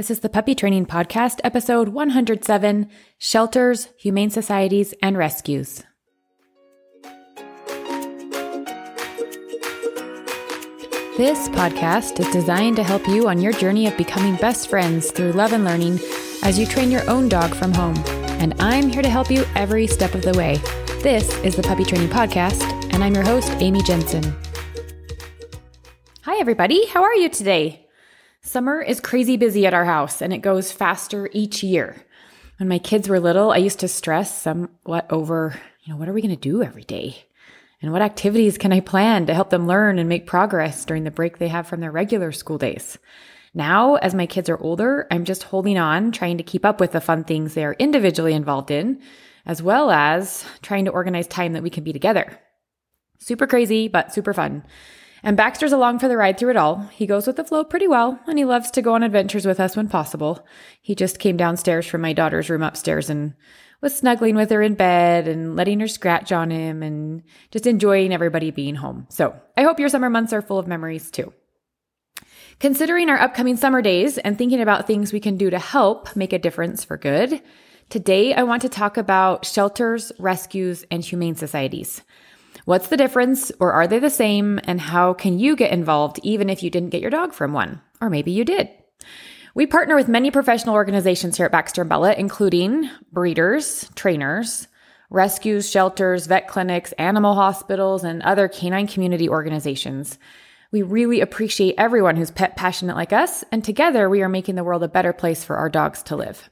This is the Puppy Training Podcast, episode 107 Shelters, Humane Societies, and Rescues. This podcast is designed to help you on your journey of becoming best friends through love and learning as you train your own dog from home. And I'm here to help you every step of the way. This is the Puppy Training Podcast, and I'm your host, Amy Jensen. Hi, everybody. How are you today? Summer is crazy busy at our house, and it goes faster each year. When my kids were little, I used to stress somewhat over, you know, what are we going to do every day? And what activities can I plan to help them learn and make progress during the break they have from their regular school days? Now, as my kids are older, I'm just holding on, trying to keep up with the fun things they are individually involved in, as well as trying to organize time that we can be together. Super crazy, but super fun. And Baxter's along for the ride through it all. He goes with the flow pretty well, and he loves to go on adventures with us when possible. He just came downstairs from my daughter's room upstairs and was snuggling with her in bed and letting her scratch on him and just enjoying everybody being home. So I hope your summer months are full of memories too. Considering our upcoming summer days and thinking about things we can do to help make a difference for good, today I want to talk about shelters, rescues, and humane societies. What's the difference, or are they the same, and how can you get involved even if you didn't get your dog from one? Or maybe you did. We partner with many professional organizations here at Baxter and Bella, including breeders, trainers, rescues, shelters, vet clinics, animal hospitals, and other canine community organizations. We really appreciate everyone who's pet passionate like us, and together we are making the world a better place for our dogs to live.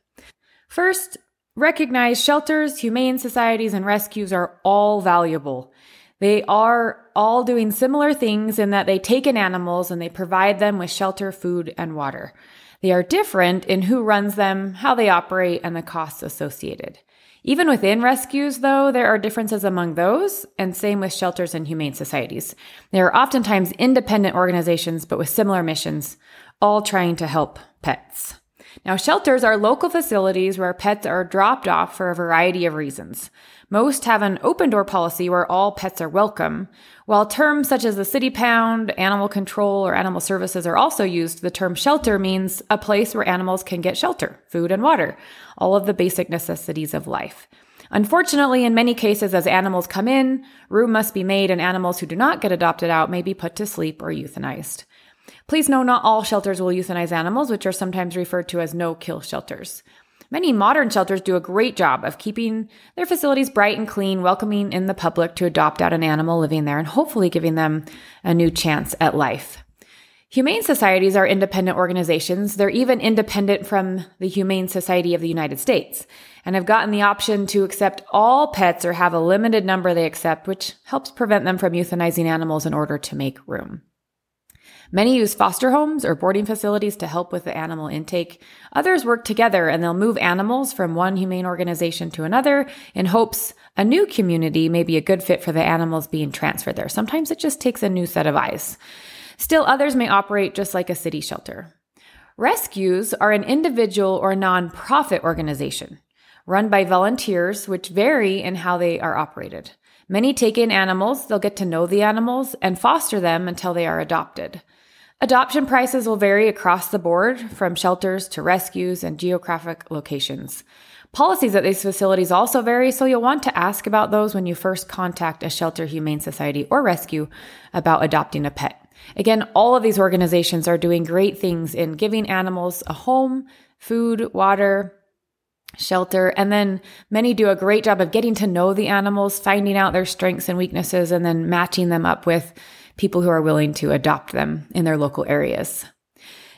First, recognize shelters, humane societies, and rescues are all valuable. They are all doing similar things in that they take in animals and they provide them with shelter, food, and water. They are different in who runs them, how they operate, and the costs associated. Even within rescues, though, there are differences among those, and same with shelters and humane societies. They are oftentimes independent organizations, but with similar missions, all trying to help pets. Now, shelters are local facilities where pets are dropped off for a variety of reasons. Most have an open door policy where all pets are welcome. While terms such as the city pound, animal control, or animal services are also used, the term shelter means a place where animals can get shelter, food, and water, all of the basic necessities of life. Unfortunately, in many cases, as animals come in, room must be made, and animals who do not get adopted out may be put to sleep or euthanized. Please know not all shelters will euthanize animals, which are sometimes referred to as no kill shelters. Many modern shelters do a great job of keeping their facilities bright and clean, welcoming in the public to adopt out an animal living there, and hopefully giving them a new chance at life. Humane societies are independent organizations. They're even independent from the Humane Society of the United States and have gotten the option to accept all pets or have a limited number they accept, which helps prevent them from euthanizing animals in order to make room. Many use foster homes or boarding facilities to help with the animal intake. Others work together and they'll move animals from one humane organization to another in hopes a new community may be a good fit for the animals being transferred there. Sometimes it just takes a new set of eyes. Still, others may operate just like a city shelter. Rescues are an individual or nonprofit organization run by volunteers, which vary in how they are operated. Many take in animals, they'll get to know the animals and foster them until they are adopted. Adoption prices will vary across the board from shelters to rescues and geographic locations. Policies at these facilities also vary, so you'll want to ask about those when you first contact a shelter, humane society, or rescue about adopting a pet. Again, all of these organizations are doing great things in giving animals a home, food, water, shelter, and then many do a great job of getting to know the animals, finding out their strengths and weaknesses, and then matching them up with people who are willing to adopt them in their local areas.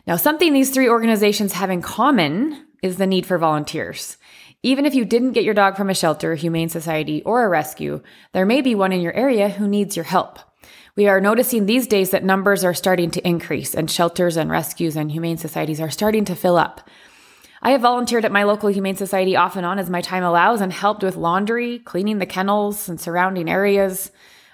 Now, something these three organizations have in common is the need for volunteers. Even if you didn't get your dog from a shelter, humane society, or a rescue, there may be one in your area who needs your help. We are noticing these days that numbers are starting to increase and shelters and rescues and humane societies are starting to fill up. I have volunteered at my local humane society off and on as my time allows and helped with laundry, cleaning the kennels and surrounding areas,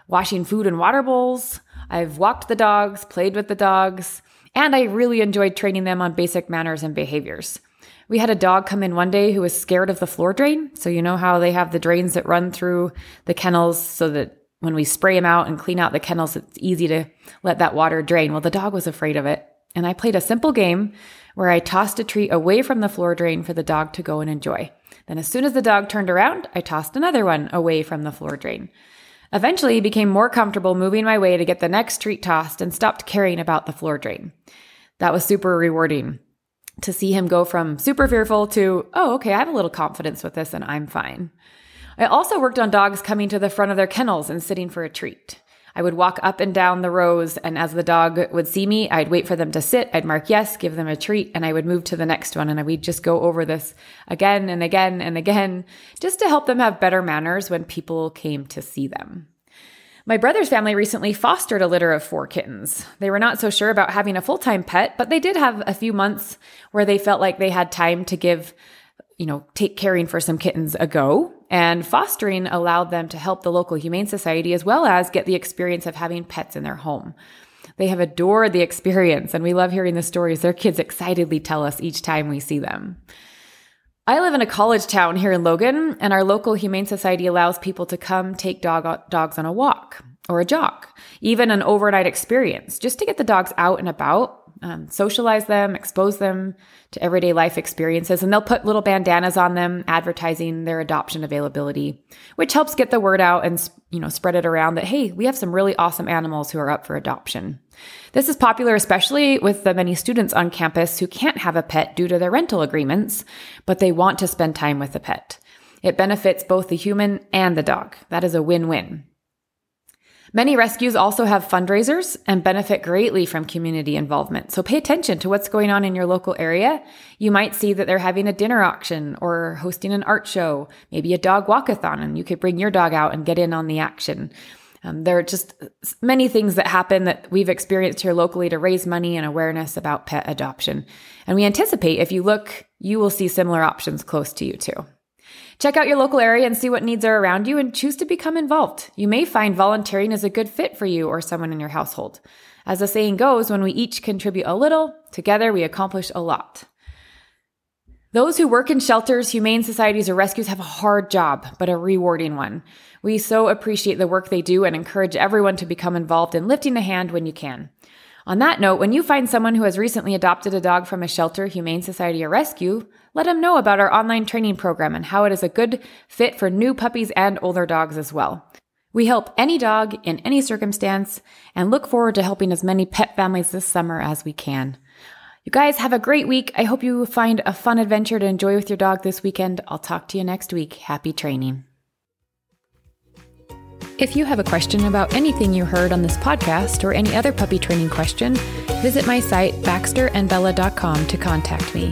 washing food and water bowls, I've walked the dogs, played with the dogs, and I really enjoyed training them on basic manners and behaviors. We had a dog come in one day who was scared of the floor drain. So, you know how they have the drains that run through the kennels so that when we spray them out and clean out the kennels, it's easy to let that water drain. Well, the dog was afraid of it. And I played a simple game where I tossed a treat away from the floor drain for the dog to go and enjoy. Then, as soon as the dog turned around, I tossed another one away from the floor drain. Eventually, he became more comfortable moving my way to get the next treat tossed and stopped caring about the floor drain. That was super rewarding to see him go from super fearful to, oh, okay, I have a little confidence with this and I'm fine. I also worked on dogs coming to the front of their kennels and sitting for a treat. I would walk up and down the rows, and as the dog would see me, I'd wait for them to sit. I'd mark yes, give them a treat, and I would move to the next one. And we'd just go over this again and again and again, just to help them have better manners when people came to see them. My brother's family recently fostered a litter of four kittens. They were not so sure about having a full time pet, but they did have a few months where they felt like they had time to give, you know, take caring for some kittens a go. And fostering allowed them to help the local Humane Society as well as get the experience of having pets in their home. They have adored the experience, and we love hearing the stories their kids excitedly tell us each time we see them. I live in a college town here in Logan, and our local Humane Society allows people to come take dog, dogs on a walk or a jog, even an overnight experience, just to get the dogs out and about um, socialize them, expose them to everyday life experiences, and they'll put little bandanas on them advertising their adoption availability, which helps get the word out and you know spread it around that hey, we have some really awesome animals who are up for adoption. This is popular especially with the many students on campus who can't have a pet due to their rental agreements, but they want to spend time with the pet. It benefits both the human and the dog. That is a win-win. Many rescues also have fundraisers and benefit greatly from community involvement. So pay attention to what's going on in your local area. You might see that they're having a dinner auction or hosting an art show, maybe a dog walkathon, and you could bring your dog out and get in on the action. Um, there are just many things that happen that we've experienced here locally to raise money and awareness about pet adoption. And we anticipate if you look, you will see similar options close to you too. Check out your local area and see what needs are around you and choose to become involved. You may find volunteering is a good fit for you or someone in your household. As the saying goes, when we each contribute a little, together we accomplish a lot. Those who work in shelters, humane societies, or rescues have a hard job, but a rewarding one. We so appreciate the work they do and encourage everyone to become involved in lifting a hand when you can. On that note, when you find someone who has recently adopted a dog from a shelter, humane society, or rescue, let them know about our online training program and how it is a good fit for new puppies and older dogs as well. We help any dog in any circumstance and look forward to helping as many pet families this summer as we can. You guys have a great week. I hope you find a fun adventure to enjoy with your dog this weekend. I'll talk to you next week. Happy training. If you have a question about anything you heard on this podcast or any other puppy training question, visit my site baxterandbella.com to contact me.